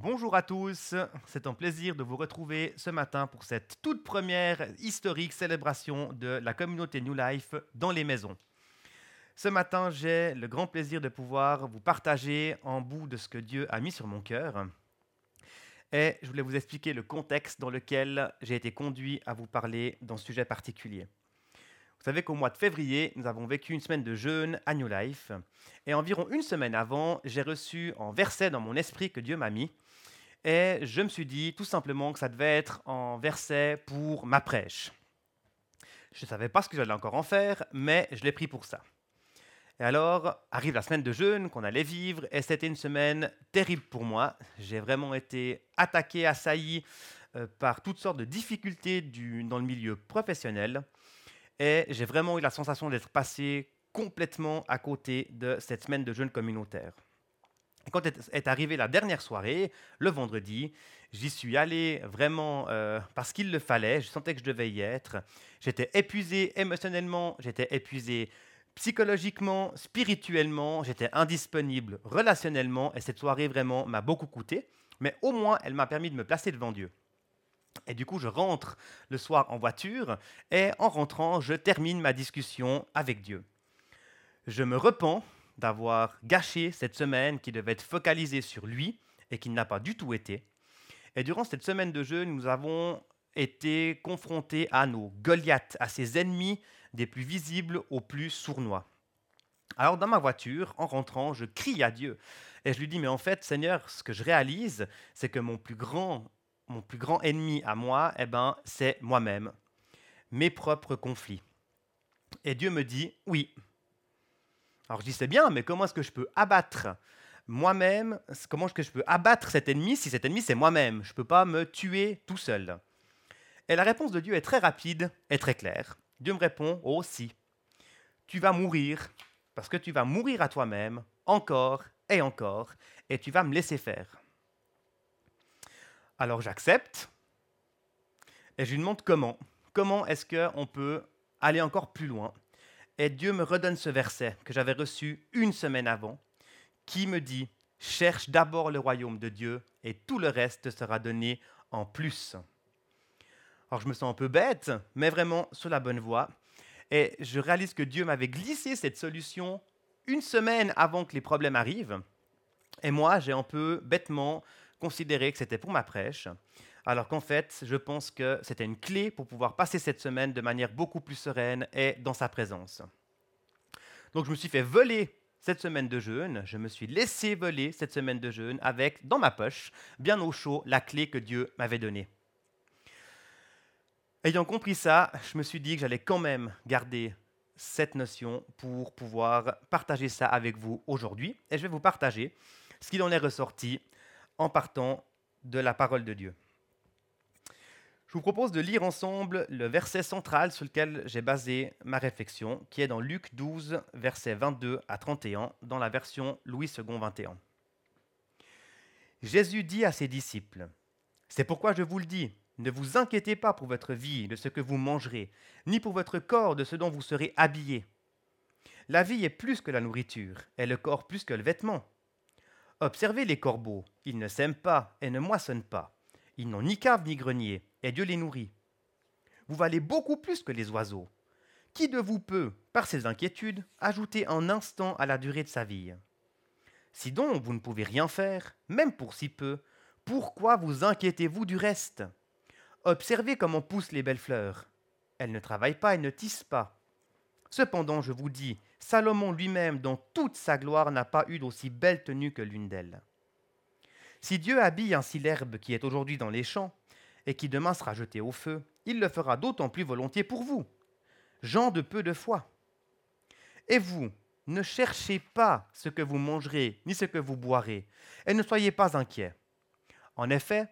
Bonjour à tous, c'est un plaisir de vous retrouver ce matin pour cette toute première historique célébration de la communauté New Life dans les maisons. Ce matin, j'ai le grand plaisir de pouvoir vous partager en bout de ce que Dieu a mis sur mon cœur. Et je voulais vous expliquer le contexte dans lequel j'ai été conduit à vous parler ce sujet particulier. Vous savez qu'au mois de février, nous avons vécu une semaine de jeûne à New Life. Et environ une semaine avant, j'ai reçu en verset dans mon esprit que Dieu m'a mis. Et je me suis dit tout simplement que ça devait être en verset pour ma prêche. Je ne savais pas ce que j'allais encore en faire, mais je l'ai pris pour ça. Et alors, arrive la semaine de jeûne qu'on allait vivre, et c'était une semaine terrible pour moi. J'ai vraiment été attaqué, assailli euh, par toutes sortes de difficultés dans le milieu professionnel. Et j'ai vraiment eu la sensation d'être passé complètement à côté de cette semaine de jeûne communautaire. Quand est arrivée la dernière soirée, le vendredi, j'y suis allé vraiment euh, parce qu'il le fallait, je sentais que je devais y être. J'étais épuisé émotionnellement, j'étais épuisé psychologiquement, spirituellement, j'étais indisponible relationnellement et cette soirée vraiment m'a beaucoup coûté, mais au moins elle m'a permis de me placer devant Dieu. Et du coup, je rentre le soir en voiture et en rentrant, je termine ma discussion avec Dieu. Je me repens d'avoir gâché cette semaine qui devait être focalisée sur lui et qui n'a pas du tout été. Et durant cette semaine de jeûne, nous avons été confrontés à nos Goliaths, à ces ennemis des plus visibles aux plus sournois. Alors dans ma voiture, en rentrant, je crie à Dieu et je lui dis, mais en fait, Seigneur, ce que je réalise, c'est que mon plus grand, mon plus grand ennemi à moi, eh ben, c'est moi-même, mes propres conflits. Et Dieu me dit, oui, alors je dis c'est bien, mais comment est-ce que je peux abattre moi-même Comment est-ce que je peux abattre cet ennemi si cet ennemi c'est moi-même? Je ne peux pas me tuer tout seul. Et la réponse de Dieu est très rapide et très claire. Dieu me répond oh si, tu vas mourir parce que tu vas mourir à toi-même encore et encore et tu vas me laisser faire. Alors j'accepte et je lui demande comment. Comment est-ce qu'on peut aller encore plus loin? Et Dieu me redonne ce verset que j'avais reçu une semaine avant, qui me dit, cherche d'abord le royaume de Dieu et tout le reste sera donné en plus. Alors je me sens un peu bête, mais vraiment sur la bonne voie. Et je réalise que Dieu m'avait glissé cette solution une semaine avant que les problèmes arrivent. Et moi, j'ai un peu bêtement considéré que c'était pour ma prêche, alors qu'en fait, je pense que c'était une clé pour pouvoir passer cette semaine de manière beaucoup plus sereine et dans sa présence. Donc je me suis fait voler cette semaine de jeûne, je me suis laissé voler cette semaine de jeûne avec, dans ma poche, bien au chaud, la clé que Dieu m'avait donnée. Ayant compris ça, je me suis dit que j'allais quand même garder cette notion pour pouvoir partager ça avec vous aujourd'hui. Et je vais vous partager ce qu'il en est ressorti en partant de la parole de Dieu. Je vous propose de lire ensemble le verset central sur lequel j'ai basé ma réflexion, qui est dans Luc 12, versets 22 à 31, dans la version Louis II 21. Jésus dit à ses disciples, C'est pourquoi je vous le dis, ne vous inquiétez pas pour votre vie de ce que vous mangerez, ni pour votre corps de ce dont vous serez habillés. La vie est plus que la nourriture, et le corps plus que le vêtement. Observez les corbeaux, ils ne sèment pas et ne moissonnent pas. Ils n'ont ni cave ni grenier, et Dieu les nourrit. Vous valez beaucoup plus que les oiseaux. Qui de vous peut, par ses inquiétudes, ajouter un instant à la durée de sa vie? Si donc vous ne pouvez rien faire, même pour si peu, pourquoi vous inquiétez-vous du reste? Observez comment poussent les belles fleurs. Elles ne travaillent pas et ne tissent pas. Cependant, je vous dis, Salomon lui-même, dans toute sa gloire, n'a pas eu d'aussi belle tenue que l'une d'elles. Si Dieu habille ainsi l'herbe qui est aujourd'hui dans les champs, et qui demain sera jeté au feu, il le fera d'autant plus volontiers pour vous, gens de peu de foi. Et vous, ne cherchez pas ce que vous mangerez, ni ce que vous boirez, et ne soyez pas inquiets. En effet,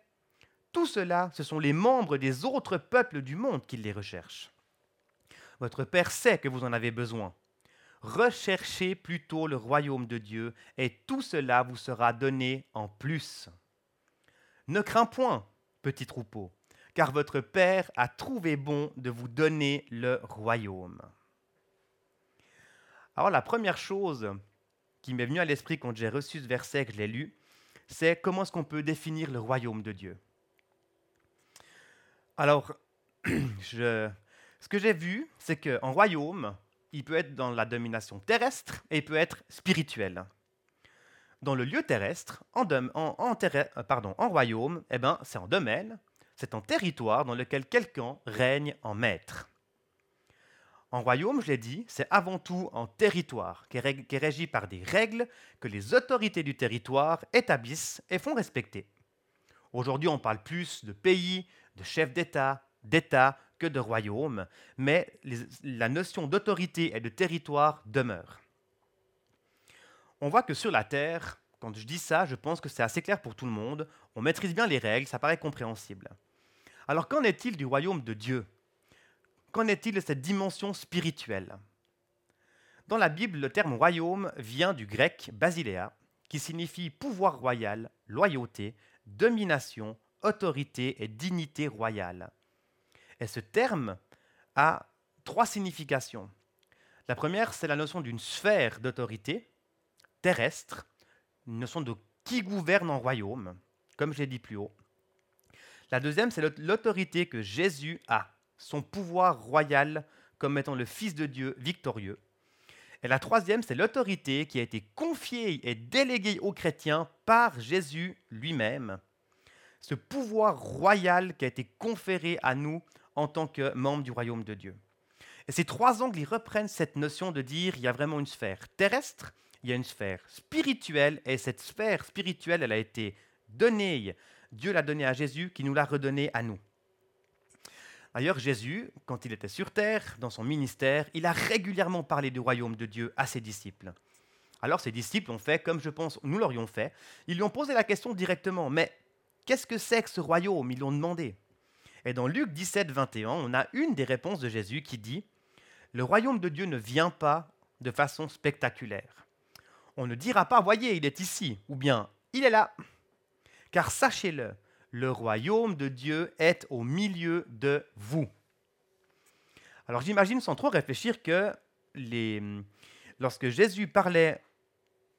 tout cela, ce sont les membres des autres peuples du monde qui les recherchent. Votre Père sait que vous en avez besoin. Recherchez plutôt le royaume de Dieu, et tout cela vous sera donné en plus. Ne crains point, petit troupeau, car votre Père a trouvé bon de vous donner le royaume. Alors la première chose qui m'est venue à l'esprit quand j'ai reçu ce verset que je l'ai lu, c'est comment est-ce qu'on peut définir le royaume de Dieu? Alors, ce que j'ai vu, c'est qu'en royaume, il peut être dans la domination terrestre et il peut être spirituel. Dans le lieu terrestre, en, euh, en royaume, eh ben, c'est en domaine, c'est en territoire dans lequel quelqu'un règne en maître. En royaume, je l'ai dit, c'est avant tout en territoire qui est, qui est régi par des règles que les autorités du territoire établissent et font respecter. Aujourd'hui, on parle plus de pays, de chefs d'État, d'État que de royaume, mais la notion d'autorité et de territoire demeure. On voit que sur la Terre, quand je dis ça, je pense que c'est assez clair pour tout le monde, on maîtrise bien les règles, ça paraît compréhensible. Alors qu'en est-il du royaume de Dieu? Qu'en est-il de cette dimension spirituelle? Dans la Bible, le terme royaume vient du grec basiléa, qui signifie pouvoir royal, loyauté, domination, autorité et dignité royale. Et ce terme a trois significations. La première, c'est la notion d'une sphère d'autorité terrestre, une notion de qui gouverne en royaume, comme je l'ai dit plus haut. La deuxième, c'est l'autorité que Jésus a, son pouvoir royal comme étant le Fils de Dieu victorieux. Et la troisième, c'est l'autorité qui a été confiée et déléguée aux chrétiens par Jésus lui-même. Ce pouvoir royal qui a été conféré à nous en tant que membres du royaume de Dieu. Et ces trois angles, ils reprennent cette notion de dire il y a vraiment une sphère terrestre, il y a une sphère spirituelle, et cette sphère spirituelle, elle a été donnée, Dieu l'a donnée à Jésus, qui nous l'a redonnée à nous. D'ailleurs, Jésus, quand il était sur terre, dans son ministère, il a régulièrement parlé du royaume de Dieu à ses disciples. Alors ses disciples ont fait comme je pense nous l'aurions fait. Ils lui ont posé la question directement, mais qu'est-ce que c'est que ce royaume? Ils l'ont demandé. Et dans Luc 17, 21, on a une des réponses de Jésus qui dit Le royaume de Dieu ne vient pas de façon spectaculaire. On ne dira pas Voyez, il est ici, ou bien Il est là. Car sachez-le, le royaume de Dieu est au milieu de vous. Alors j'imagine sans trop réfléchir que lorsque Jésus parlait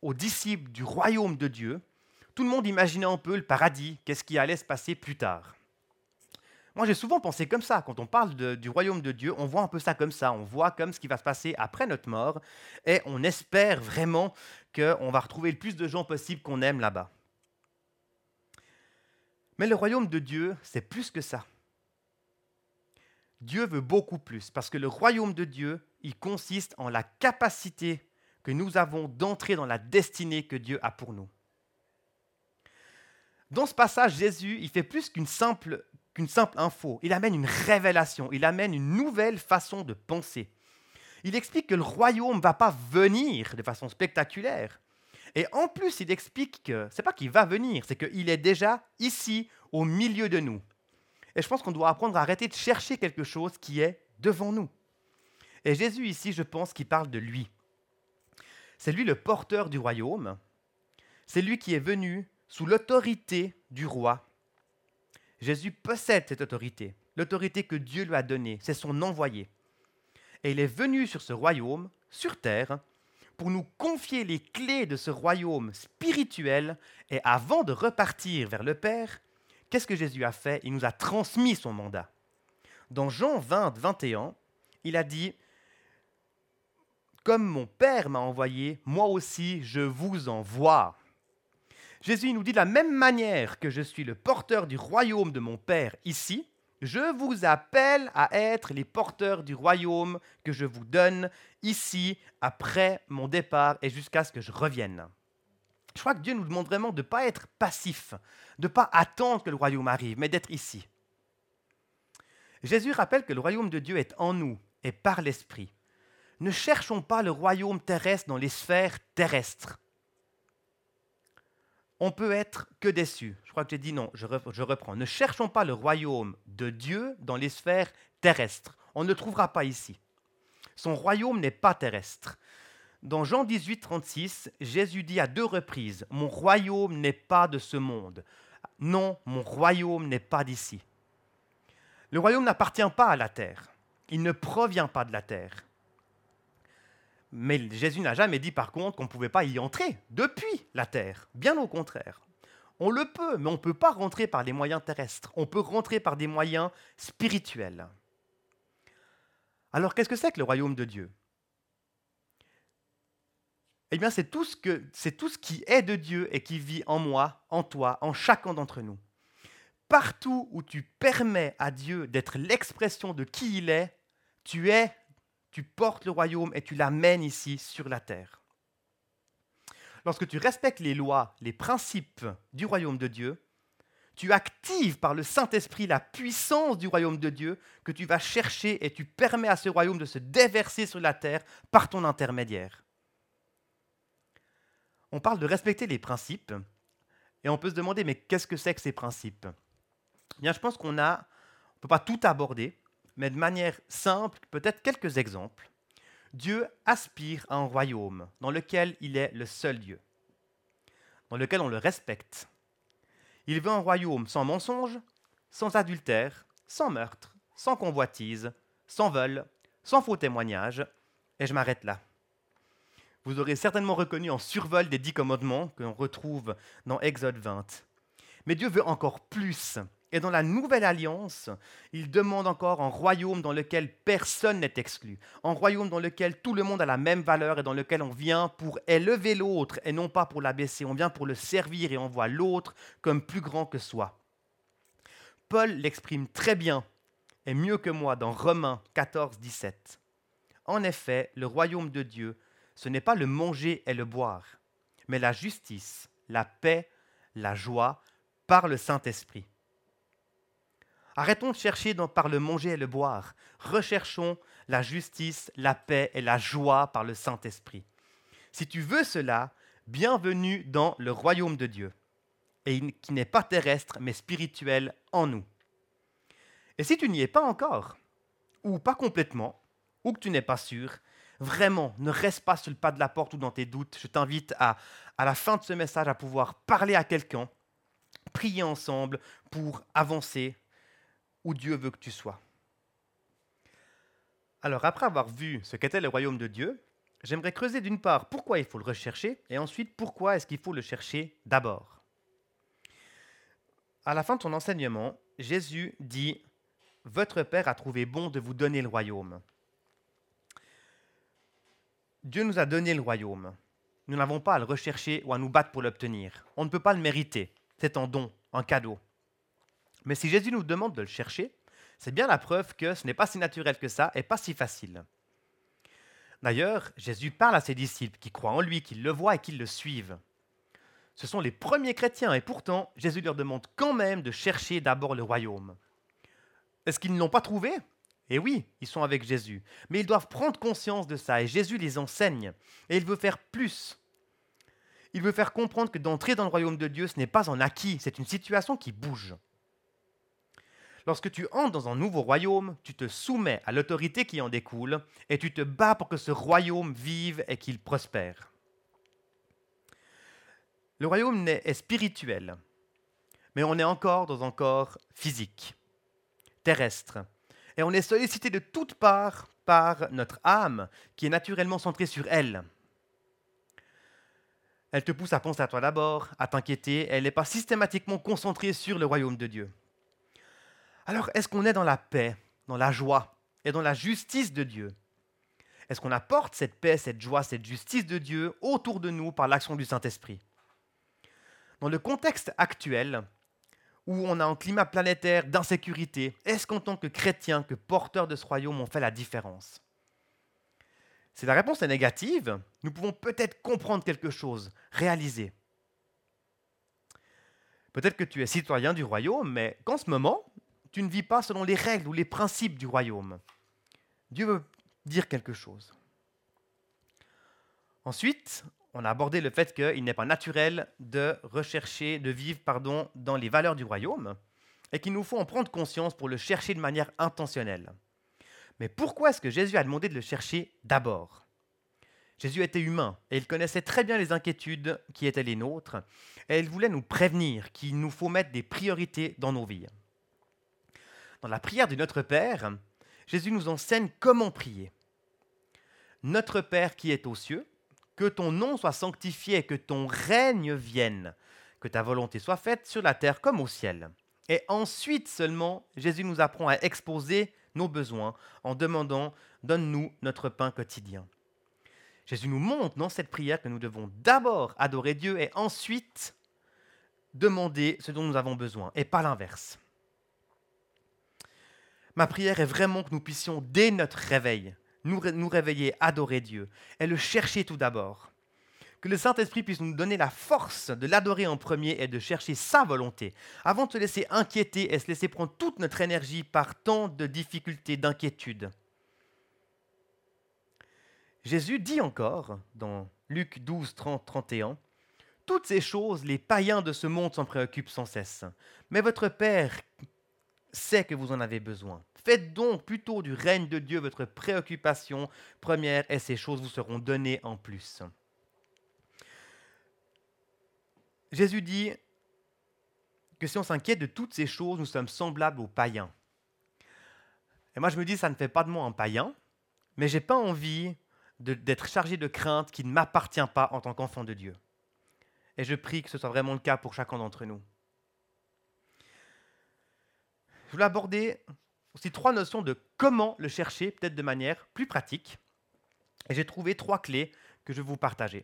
aux disciples du royaume de Dieu, tout le monde imaginait un peu le paradis, qu'est-ce qui allait se passer plus tard. Moi, j'ai souvent pensé comme ça. Quand on parle du royaume de Dieu, on voit un peu ça comme ça. On voit comme ce qui va se passer après notre mort. Et on espère vraiment qu'on va retrouver le plus de gens possible qu'on aime là-bas. Mais le royaume de Dieu, c'est plus que ça. Dieu veut beaucoup plus, parce que le royaume de Dieu, il consiste en la capacité que nous avons d'entrer dans la destinée que Dieu a pour nous. Dans ce passage, Jésus, il fait plus qu'une simple qu'une simple info. Il amène une révélation, il amène une nouvelle façon de penser. Il explique que le royaume ne va pas venir de façon spectaculaire. Et en plus, il explique que c'est pas qu'il va venir, c'est qu'il est déjà ici, au milieu de nous. Et je pense qu'on doit apprendre à arrêter de chercher quelque chose qui est devant nous. Et Jésus ici, je pense qu'il parle de lui. C'est lui le porteur du royaume. C'est lui qui est venu sous l'autorité du roi Jésus possède cette autorité, l'autorité que Dieu lui a donnée, c'est son envoyé. Et il est venu sur ce royaume, sur terre, pour nous confier les clés de ce royaume spirituel. Et avant de repartir vers le Père, qu'est-ce que Jésus a fait? Il nous a transmis son mandat. Dans Jean 20, 21, il a dit, Comme mon Père m'a envoyé, moi aussi je vous envoie. Jésus nous dit de la même manière que je suis le porteur du royaume de mon Père ici, je vous appelle à être les porteurs du royaume que je vous donne ici, après mon départ et jusqu'à ce que je revienne. Je crois que Dieu nous demande vraiment de ne pas être passif, de ne pas attendre que le royaume arrive, mais d'être ici. Jésus rappelle que le royaume de Dieu est en nous et par l'Esprit. Ne cherchons pas le royaume terrestre dans les sphères terrestres on peut être que déçu. Je crois que j'ai dit non, je, reprends. Ne cherchons pas le royaume de Dieu dans les sphères terrestres. On ne le trouvera pas ici. Son royaume n'est pas terrestre. Dans Jean 18, 36, Jésus dit à deux reprises, Mon royaume n'est pas de ce monde. Non, mon royaume n'est pas d'ici. Le royaume n'appartient pas à la terre. Il ne provient pas de la terre. Mais Jésus n'a jamais dit par contre qu'on ne pouvait pas y entrer depuis la terre. Bien au contraire. On le peut, mais on ne peut pas rentrer par les moyens terrestres. On peut rentrer par des moyens spirituels. Alors qu'est-ce que c'est que le royaume de Dieu? Eh bien, c'est tout, ce que, c'est tout ce qui est de Dieu et qui vit en moi, en toi, en chacun d'entre nous. Partout où tu permets à Dieu d'être l'expression de qui il est, tu es, tu portes le royaume et tu l'amènes ici sur la terre. Lorsque tu respectes les lois, les principes du royaume de Dieu, tu actives par le Saint-Esprit la puissance du royaume de Dieu que tu vas chercher et tu permets à ce royaume de se déverser sur la terre par ton intermédiaire. On parle de respecter les principes et on peut se demander mais qu'est-ce que c'est que ces principes? Bien, je pense qu'on a, on peut pas tout aborder, mais de manière simple, peut-être quelques exemples. Dieu aspire à un royaume dans lequel il est le seul Dieu, dans lequel on le respecte, il veut un royaume sans mensonge, sans adultère, sans meurtre, sans convoitise, sans vol, sans faux témoignage. Et je m'arrête là. Vous aurez certainement reconnu en survol des dix commandements que l'on retrouve dans Exode 20. Mais Dieu veut encore plus. Et dans la nouvelle alliance, il demande encore un royaume dans lequel personne n'est exclu, un royaume dans lequel tout le monde a la même valeur et dans lequel on vient pour élever l'autre et non pas pour l'abaisser, on vient pour le servir et on voit l'autre comme plus grand que soi. Paul l'exprime très bien et mieux que moi dans Romains 14, 17. En effet, le royaume de Dieu, ce n'est pas le manger et le boire, mais la justice, la paix, la joie par le Saint-Esprit. Arrêtons de chercher par le manger et le boire. Recherchons la justice, la paix et la joie par le Saint-Esprit. Si tu veux cela, bienvenue dans le royaume de Dieu, et qui n'est pas terrestre, mais spirituel en nous. Et si tu n'y es pas encore, ou pas complètement, ou que tu n'es pas sûr, vraiment, ne reste pas sur le pas de la porte ou dans tes doutes. Je t'invite à, à la fin de ce message, à pouvoir parler à quelqu'un, prier ensemble pour avancer où Dieu veut que tu sois. Alors après avoir vu ce qu'était le royaume de Dieu, j'aimerais creuser d'une part pourquoi il faut le rechercher et ensuite pourquoi est-ce qu'il faut le chercher d'abord. À la fin de son enseignement, Jésus dit Votre Père a trouvé bon de vous donner le royaume. Dieu nous a donné le royaume. Nous n'avons pas à le rechercher ou à nous battre pour l'obtenir. On ne peut pas le mériter. C'est un don, un cadeau. Mais si Jésus nous demande de le chercher, c'est bien la preuve que ce n'est pas si naturel que ça et pas si facile. D'ailleurs, Jésus parle à ses disciples qui croient en lui, qui le voient et qui le suivent. Ce sont les premiers chrétiens et pourtant, Jésus leur demande quand même de chercher d'abord le royaume. Est-ce qu'ils ne l'ont pas trouvé? Eh oui, ils sont avec Jésus. Mais ils doivent prendre conscience de ça et Jésus les enseigne. Et il veut faire plus. Il veut faire comprendre que d'entrer dans le royaume de Dieu, ce n'est pas un acquis, c'est une situation qui bouge. Lorsque tu entres dans un nouveau royaume, tu te soumets à l'autorité qui en découle et tu te bats pour que ce royaume vive et qu'il prospère. Le royaume est spirituel, mais on est encore dans un corps physique, terrestre, et on est sollicité de toutes parts par notre âme qui est naturellement centrée sur elle. Elle te pousse à penser à toi d'abord, à t'inquiéter, elle n'est pas systématiquement concentrée sur le royaume de Dieu. Alors, est-ce qu'on est dans la paix, dans la joie et dans la justice de Dieu? Est-ce qu'on apporte cette paix, cette joie, cette justice de Dieu autour de nous par l'action du Saint-Esprit? Dans le contexte actuel, où on a un climat planétaire d'insécurité, est-ce qu'en tant que chrétien, que porteur de ce royaume, on fait la différence? Si la réponse est négative, nous pouvons peut-être comprendre quelque chose, réaliser. Peut-être que tu es citoyen du royaume, mais qu'en ce moment, tu ne vis pas selon les règles ou les principes du royaume. Dieu veut dire quelque chose. Ensuite, on a abordé le fait qu'il n'est pas naturel de rechercher, de vivre pardon, dans les valeurs du royaume, et qu'il nous faut en prendre conscience pour le chercher de manière intentionnelle. Mais pourquoi est-ce que Jésus a demandé de le chercher d'abord? Jésus était humain et il connaissait très bien les inquiétudes qui étaient les nôtres, et il voulait nous prévenir qu'il nous faut mettre des priorités dans nos vies. Dans la prière du Notre Père, Jésus nous enseigne comment prier. Notre Père qui est aux cieux, que ton nom soit sanctifié, que ton règne vienne, que ta volonté soit faite sur la terre comme au ciel. Et ensuite seulement, Jésus nous apprend à exposer nos besoins en demandant Donne-nous notre pain quotidien. Jésus nous montre dans cette prière que nous devons d'abord adorer Dieu et ensuite demander ce dont nous avons besoin, et pas l'inverse. Ma prière est vraiment que nous puissions, dès notre réveil, nous, réveiller, adorer Dieu, et le chercher tout d'abord. Que le Saint-Esprit puisse nous donner la force de l'adorer en premier et de chercher sa volonté, avant de se laisser inquiéter et se laisser prendre toute notre énergie par tant de difficultés, d'inquiétudes. Jésus dit encore, dans Luc 12, 30, 31, Toutes ces choses, les païens de ce monde s'en préoccupent sans cesse. Mais votre Père sait que vous en avez besoin. Faites donc plutôt du règne de Dieu votre préoccupation première et ces choses vous seront données en plus. Jésus dit que si on s'inquiète de toutes ces choses, nous sommes semblables aux païens. Et moi je me dis, ça ne fait pas de moi un païen, mais j'ai pas envie d'être chargé de crainte qui ne m'appartient pas en tant qu'enfant de Dieu. Et je prie que ce soit vraiment le cas pour chacun d'entre nous. Je voulais aborder aussi trois notions de comment le chercher, peut-être de manière plus pratique. Et j'ai trouvé trois clés que je vais vous partager.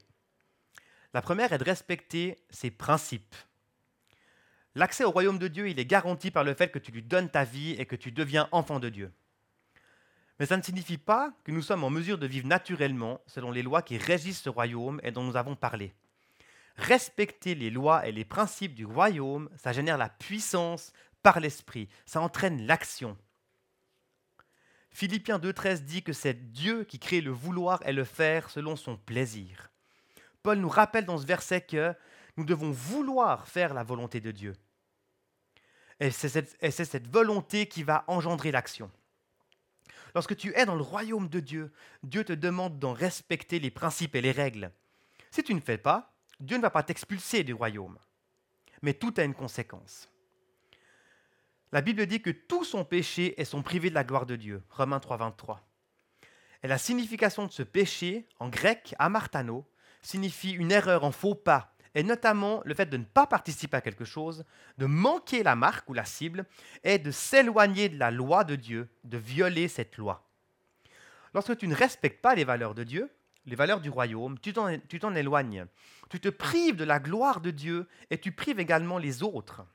La première est de respecter ses principes. L'accès au royaume de Dieu, il est garanti par le fait que tu lui donnes ta vie et que tu deviens enfant de Dieu. Mais ça ne signifie pas que nous sommes en mesure de vivre naturellement selon les lois qui régissent ce royaume et dont nous avons parlé. Respecter les lois et les principes du royaume, ça génère la puissance par l'esprit, ça entraîne l'action. Philippiens 2.13 dit que c'est Dieu qui crée le vouloir et le faire selon son plaisir. Paul nous rappelle dans ce verset que nous devons vouloir faire la volonté de Dieu. Et c'est cette, volonté qui va engendrer l'action. Lorsque tu es dans le royaume de Dieu, Dieu te demande d'en respecter les principes et les règles. Si tu ne fais pas, Dieu ne va pas t'expulser du royaume. Mais tout a une conséquence. La Bible dit que tous sont péchés et sont privés de la gloire de Dieu. Romains 3, 23. Et la signification de ce péché, en grec, amartano, signifie une erreur en faux pas et notamment le fait de ne pas participer à quelque chose, de manquer la marque ou la cible, et de s'éloigner de la loi de Dieu, de violer cette loi. Lorsque tu ne respectes pas les valeurs de Dieu, les valeurs du royaume, tu t'en éloignes. Tu te prives de la gloire de Dieu et tu prives également les autres.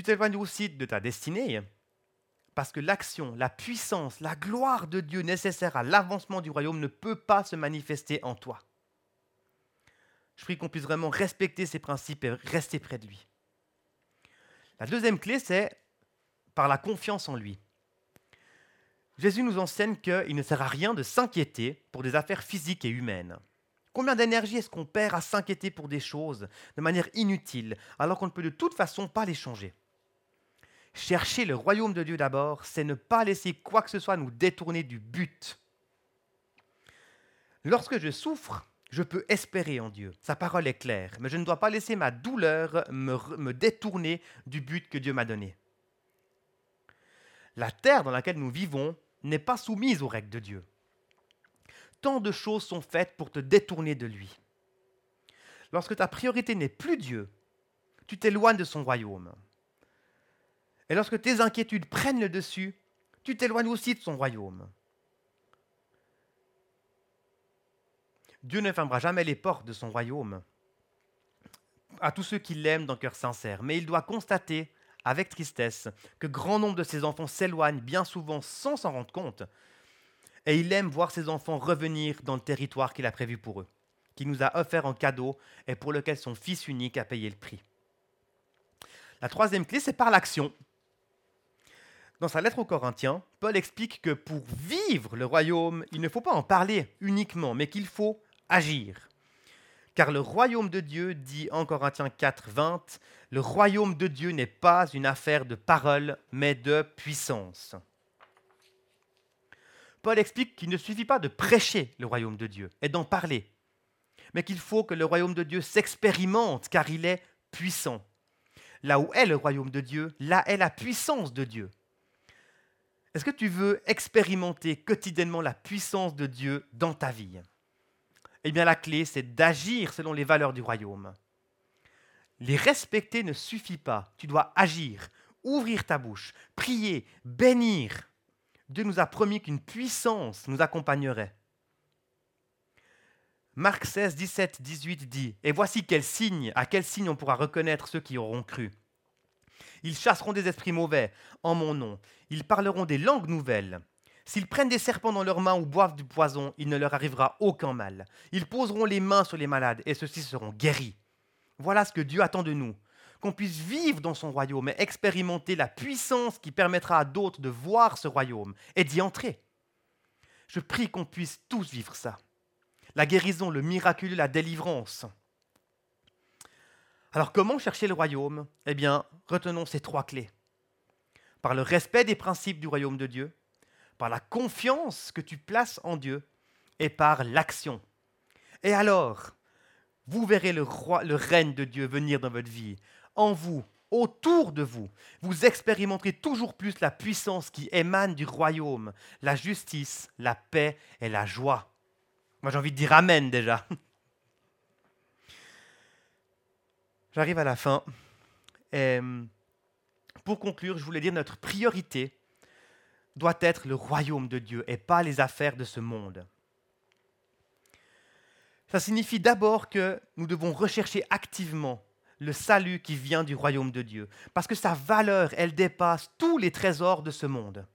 Tu t'éloignes aussi de ta destinée parce que l'action, la puissance, la gloire de Dieu nécessaire à l'avancement du royaume ne peut pas se manifester en toi. Je prie qu'on puisse vraiment respecter ses principes et rester près de lui. La deuxième clé, c'est par la confiance en lui. Jésus nous enseigne qu'il ne sert à rien de s'inquiéter pour des affaires physiques et humaines. Combien d'énergie est-ce qu'on perd à s'inquiéter pour des choses de manière inutile, alors qu'on ne peut de toute façon pas les changer? Chercher le royaume de Dieu d'abord, c'est ne pas laisser quoi que ce soit nous détourner du but. Lorsque je souffre, je peux espérer en Dieu. Sa parole est claire, mais je ne dois pas laisser ma douleur me, détourner du but que Dieu m'a donné. La terre dans laquelle nous vivons n'est pas soumise aux règles de Dieu. Tant de choses sont faites pour te détourner de lui. Lorsque ta priorité n'est plus Dieu, tu t'éloignes de son royaume. Et lorsque tes inquiétudes prennent le dessus, tu t'éloignes aussi de son royaume. Dieu ne fermera jamais les portes de son royaume à tous ceux qui l'aiment d'un cœur sincère, mais il doit constater avec tristesse que grand nombre de ses enfants s'éloignent bien souvent sans s'en rendre compte, et il aime voir ses enfants revenir dans le territoire qu'il a prévu pour eux, qu'il nous a offert en cadeau et pour lequel son Fils unique a payé le prix. La troisième clé, c'est par l'action. Dans sa lettre aux Corinthiens, Paul explique que pour vivre le royaume, il ne faut pas en parler uniquement, mais qu'il faut agir. Car le royaume de Dieu, dit en Corinthiens 4, 20, le royaume de Dieu n'est pas une affaire de parole, mais de puissance. Paul explique qu'il ne suffit pas de prêcher le royaume de Dieu et d'en parler, mais qu'il faut que le royaume de Dieu s'expérimente car il est puissant. Là où est le royaume de Dieu, là est la puissance de Dieu. Est-ce que tu veux expérimenter quotidiennement la puissance de Dieu dans ta vie? Eh bien, la clé, c'est d'agir selon les valeurs du royaume. Les respecter ne suffit pas. Tu dois agir, ouvrir ta bouche, prier, bénir. Dieu nous a promis qu'une puissance nous accompagnerait. Marc 16, 17, 18 dit Et voici quel signe, à quel signe on pourra reconnaître ceux qui auront cru? Ils chasseront des esprits mauvais en mon nom. Ils parleront des langues nouvelles. S'ils prennent des serpents dans leurs mains ou boivent du poison, il ne leur arrivera aucun mal. Ils poseront les mains sur les malades et ceux-ci seront guéris. Voilà ce que Dieu attend de nous, qu'on puisse vivre dans son royaume et expérimenter la puissance qui permettra à d'autres de voir ce royaume et d'y entrer. Je prie qu'on puisse tous vivre ça. La guérison, le miraculeux, la délivrance. Alors comment chercher le royaume? Eh bien, retenons ces trois clés. Par le respect des principes du royaume de Dieu, par la confiance que tu places en Dieu et par l'action. Et alors, vous verrez le, roi, le règne de Dieu venir dans votre vie, en vous, autour de vous. Vous expérimenterez toujours plus la puissance qui émane du royaume, la justice, la paix et la joie. Moi j'ai envie de dire Amen déjà. J'arrive à la fin. Et pour conclure, je voulais dire notre priorité doit être le royaume de Dieu et pas les affaires de ce monde. Ça signifie d'abord que nous devons rechercher activement le salut qui vient du royaume de Dieu, parce que sa valeur, elle dépasse tous les trésors de ce monde.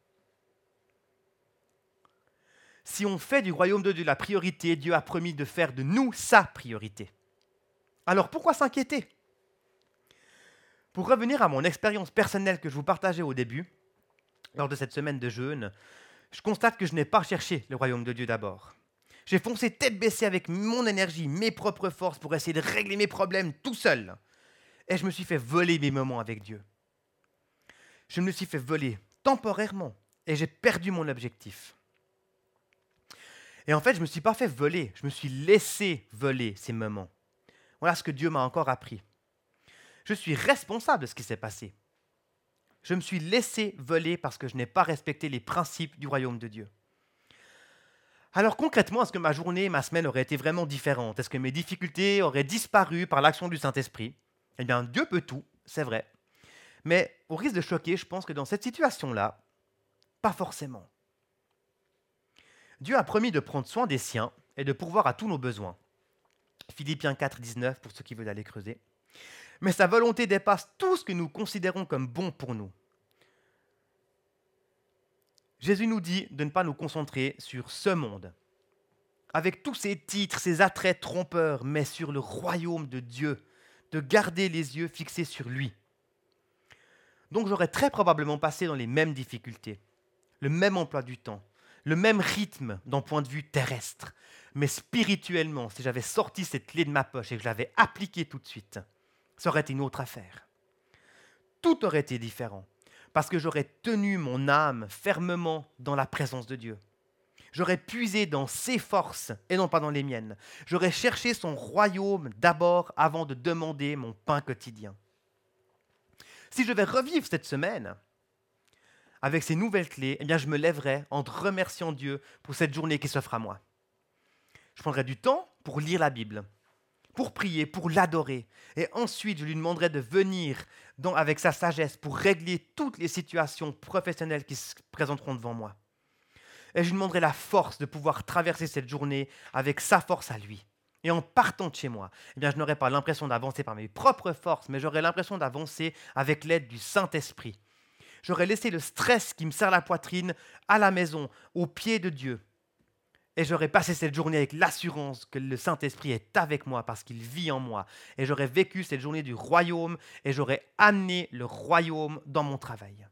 Si on fait du royaume de Dieu la priorité, Dieu a promis de faire de nous sa priorité. Alors pourquoi s'inquiéter? Pour revenir à mon expérience personnelle que je vous partageais au début, lors de cette semaine de jeûne, je constate que je n'ai pas cherché le royaume de Dieu d'abord. J'ai foncé tête baissée avec mon énergie, mes propres forces pour essayer de régler mes problèmes tout seul. Et je me suis fait voler mes moments avec Dieu. Je me suis fait voler temporairement et j'ai perdu mon objectif. Et en fait, je ne me suis pas fait voler, je me suis laissé voler ces moments. Voilà ce que Dieu m'a encore appris. Je suis responsable de ce qui s'est passé je me suis laissé voler parce que je n'ai pas respecté les principes du royaume de Dieu. Alors concrètement, est-ce que ma journée, ma semaine aurait été vraiment différente? Est-ce que mes difficultés auraient disparu par l'action du Saint-Esprit? Eh bien, Dieu peut tout, c'est vrai. Mais au risque de choquer, je pense que dans cette situation-là, pas forcément. Dieu a promis de prendre soin des siens et de pourvoir à tous nos besoins. Philippiens 4, 19, pour ceux qui veulent aller creuser mais sa volonté dépasse tout ce que nous considérons comme bon pour nous. Jésus nous dit de ne pas nous concentrer sur ce monde, avec tous ses titres, ses attraits trompeurs, mais sur le royaume de Dieu, de garder les yeux fixés sur lui. Donc j'aurais très probablement passé dans les mêmes difficultés, le même emploi du temps, le même rythme d'un point de vue terrestre, mais spirituellement, si j'avais sorti cette clé de ma poche et que je l'avais appliquée tout de suite, ça aurait été une autre affaire. Tout aurait été différent, parce que j'aurais tenu mon âme fermement dans la présence de Dieu. J'aurais puisé dans ses forces et non pas dans les miennes. J'aurais cherché son royaume d'abord avant de demander mon pain quotidien. Si je vais revivre cette semaine avec ces nouvelles clés, eh bien je me lèverai en remerciant Dieu pour cette journée qui s'offre à moi. Je prendrai du temps pour lire la Bible, pour prier, pour l'adorer. Et ensuite, je lui demanderai de venir avec sa sagesse pour régler toutes les situations professionnelles qui se présenteront devant moi. Et je lui demanderai la force de pouvoir traverser cette journée avec sa force à lui. Et en partant de chez moi, eh bien, je n'aurai pas l'impression d'avancer par mes propres forces, mais j'aurai l'impression d'avancer avec l'aide du Saint-Esprit. J'aurai laissé le stress qui me serre la poitrine à la maison, au pied de Dieu, et j'aurais passé cette journée avec l'assurance que le Saint-Esprit est avec moi parce qu'il vit en moi. Et j'aurais vécu cette journée du royaume et j'aurais amené le royaume dans mon travail.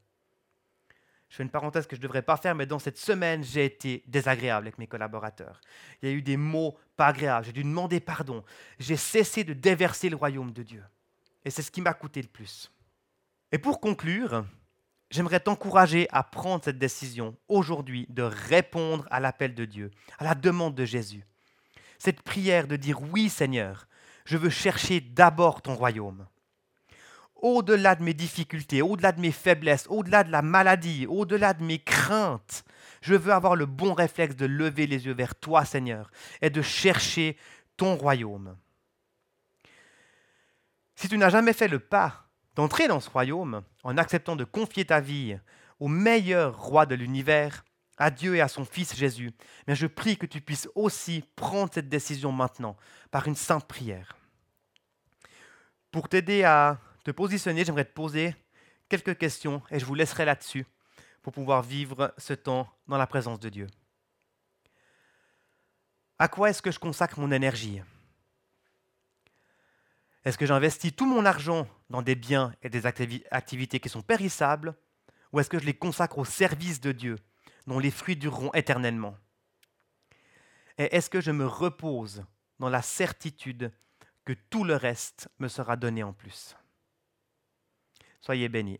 Je fais une parenthèse que je ne devrais pas faire, mais dans cette semaine, j'ai été désagréable avec mes collaborateurs. Il y a eu des mots pas agréables. J'ai dû demander pardon. J'ai cessé de déverser le royaume de Dieu. Et c'est ce qui m'a coûté le plus. Et pour conclure, j'aimerais t'encourager à prendre cette décision aujourd'hui de répondre à l'appel de Dieu, à la demande de Jésus. Cette prière de dire oui Seigneur, je veux chercher d'abord ton royaume. Au-delà de mes difficultés, au-delà de mes faiblesses, au-delà de la maladie, au-delà de mes craintes, Je veux avoir le bon réflexe de lever les yeux vers toi, Seigneur, et de chercher ton royaume. Si tu n'as jamais fait le pas d'entrer dans ce royaume en acceptant de confier ta vie au meilleur roi de l'univers, à Dieu et à son Fils Jésus, mais je prie que tu puisses aussi prendre cette décision maintenant par une simple prière. Pour t'aider à te positionner, j'aimerais te poser quelques questions et je vous laisserai là-dessus pour pouvoir vivre ce temps dans la présence de Dieu. À quoi est-ce que je consacre mon énergie? Est-ce que j'investis tout mon argent dans des biens et des activités qui sont périssables ou est-ce que je les consacre au service de Dieu dont les fruits dureront éternellement? Et est-ce que je me repose dans la certitude que tout le reste me sera donné en plus? Soyez bénis.